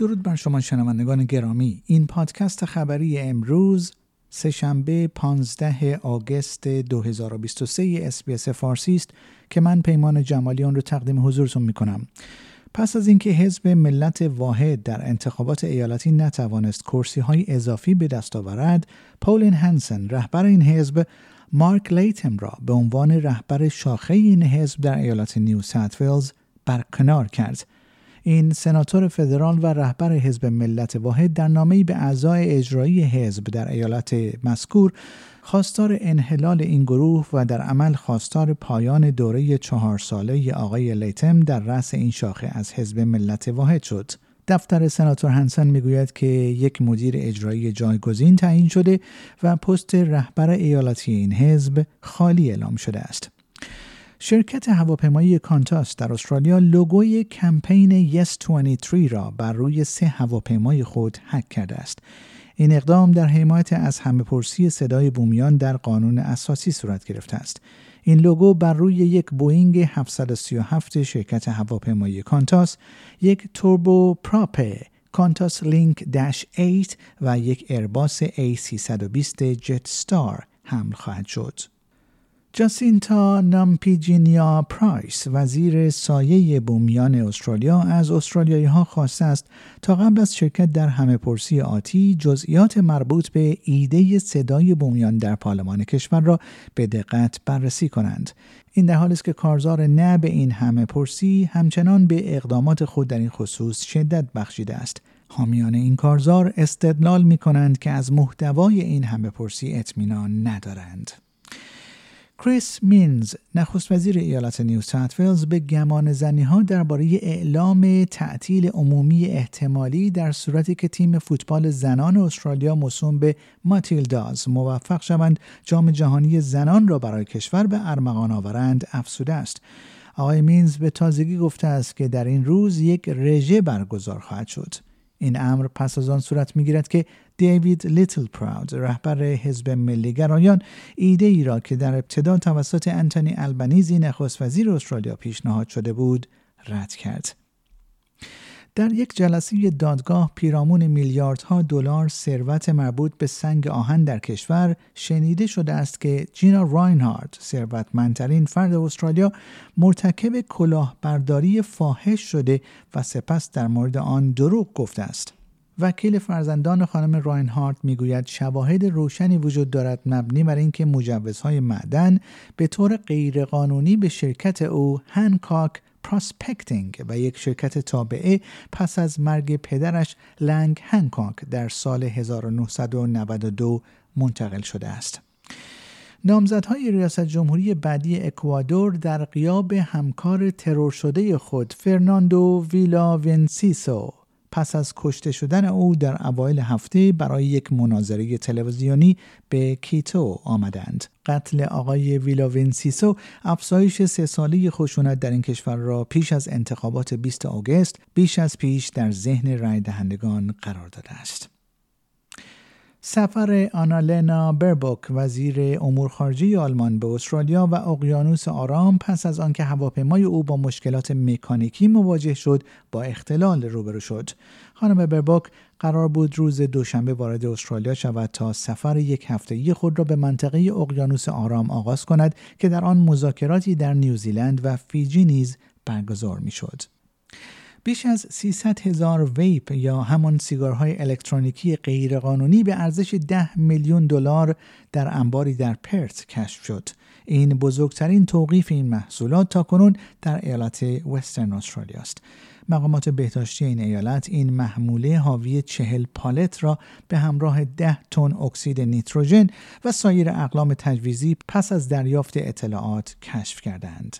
درود بر شما شنوندگان گرامی این پادکست خبری امروز سهشنبه 15 August 2023 SBS فارسی است که من پیمان جمالیان رو تقدیم حضورتون می کنم. پس از اینکه حزب ملت واحد در انتخابات ایالتی نتوانست کرسی های اضافی به دست آورد، پولین هنسن رهبر این حزب مارک لیتم را به عنوان رهبر شاخه این حزب در ایالت نیو ساوت ولز برکنار کرد. این سناتور فدرال و رهبر حزب ملت واحد در نامه‌ای به اعضای اجرایی حزب در ایالت مذکور خواستار انحلال این گروه و در عمل خواستار پایان دوره چهار ساله آقای لیتم در رأس این شاخه از حزب ملت واحد شد. دفتر سناتور هنسن می‌گوید که یک مدیر اجرایی جایگزین تعیین شده و پست رهبر ایالتی این حزب خالی اعلام شده است. شرکت هواپیمایی کانتاس در استرالیا لوگوی کمپین Yes 23 را بر روی سه هواپیمای خود حک کرده است. این اقدام در حمایت از همه پرسی صدای بومیان در قانون اساسی صورت گرفته است. این لوگو بر روی یک بوینگ 737 شرکت هواپیمایی کانتاس، یک turboprop کانتاس لینک Dash 8 و یک ایرباس A320 جت استار حمل خواهد شد. جاسینتا نامپیجینیا پرایس وزیر سایه بومیان استرالیا از استرالیایی ها خواسته است تا قبل از شرکت در همه پرسی آتی جزئیات مربوط به ایده صدای بومیان در پارلمان کشور را به دقت بررسی کنند. این در حالی است که کارزار نه به این همه پرسی همچنان به اقدامات خود در این خصوص شدت بخشیده است. حامیان این کارزار استدلال می کنند که از محتوای این همه پرسی اطمینان ندارند. کریس مینز نخست وزیر ایالت نیو ساوت ولز به گمان زنی ها درباره اعلام تعطیل عمومی احتمالی در صورتی که تیم فوتبال زنان استرالیا موسوم به ماتیلداز موفق شوند جام جهانی زنان را برای کشور به ارمغان آورند افزوده است. آقای مینز به تازگی گفته است که در این روز یک رژه برگزار خواهد شد. این امر پس از آن صورت می‌گیرد که دیوید لیتل پراود رهبر حزب ملی گرایان ایده ای را که در ابتدا توسط انتونی البنیزی نخست وزیر استرالیا پیشنهاد شده بود رد کرد. در یک جلسه دادگاه پیرامون میلیاردها دلار ثروت مربوط به سنگ آهن در کشور شنیده شده است که جینا راینهارد ثروتمندترین فرد استرالیا مرتکب کلاهبرداری فاحش شده و سپس در مورد آن دروغ گفته است. وکیل فرزندان خانم راینهارت می‌گوید شواهد روشنی وجود دارد مبنی بر اینکه مجوزهای معدن به طور غیرقانونی به شرکت او هنکاک پراسپکتینگ و یک شرکت تابعه پس از مرگ پدرش لنگ هنکاک در سال 1992 منتقل شده است. نامزدهای ریاست جمهوری بعدی اکوادور در غیاب همکار ترور شده خود فرناندو ویلاویسنسیو پس از کشته شدن او در اوایل هفته برای یک مناظره تلویزیونی به کیتو آمدند. قتل آقای ویلاویسنسیو افزایش سه ساله خشونت در این کشور را پیش از انتخابات 20 آگوست بیش از پیش در ذهن رای دهندگان قرار داده است. سفر آنالنا بربوک وزیر امور خارجه آلمان به استرالیا و اقیانوس آرام پس از آنکه هواپیمای او با مشکلات مکانیکی مواجه شد با اختلال روبرو شد خانم بربوک قرار بود روز دوشنبه وارد استرالیا شود تا سفر یک هفتگی خود را به منطقه اقیانوس آرام آغاز کند که در آن مذاکراتی در نیوزیلند و فیجی نیز برگزار می‌شد. بیش از 300 هزار vape یا همان سیگارهای الکترونیکی غیرقانونی به ارزش 10 میلیون دلار در انباری در پرت کشف شد. این بزرگترین توقیف این محصولات تا کنون در ایالت وسترن استرالیا است. مقامات بهداشتی این ایالت این محموله حاوی چهل پالت را به همراه ده تن اکسید نیتروژن و سایر اقلام تجویزی پس از دریافت اطلاعات کشف کردند.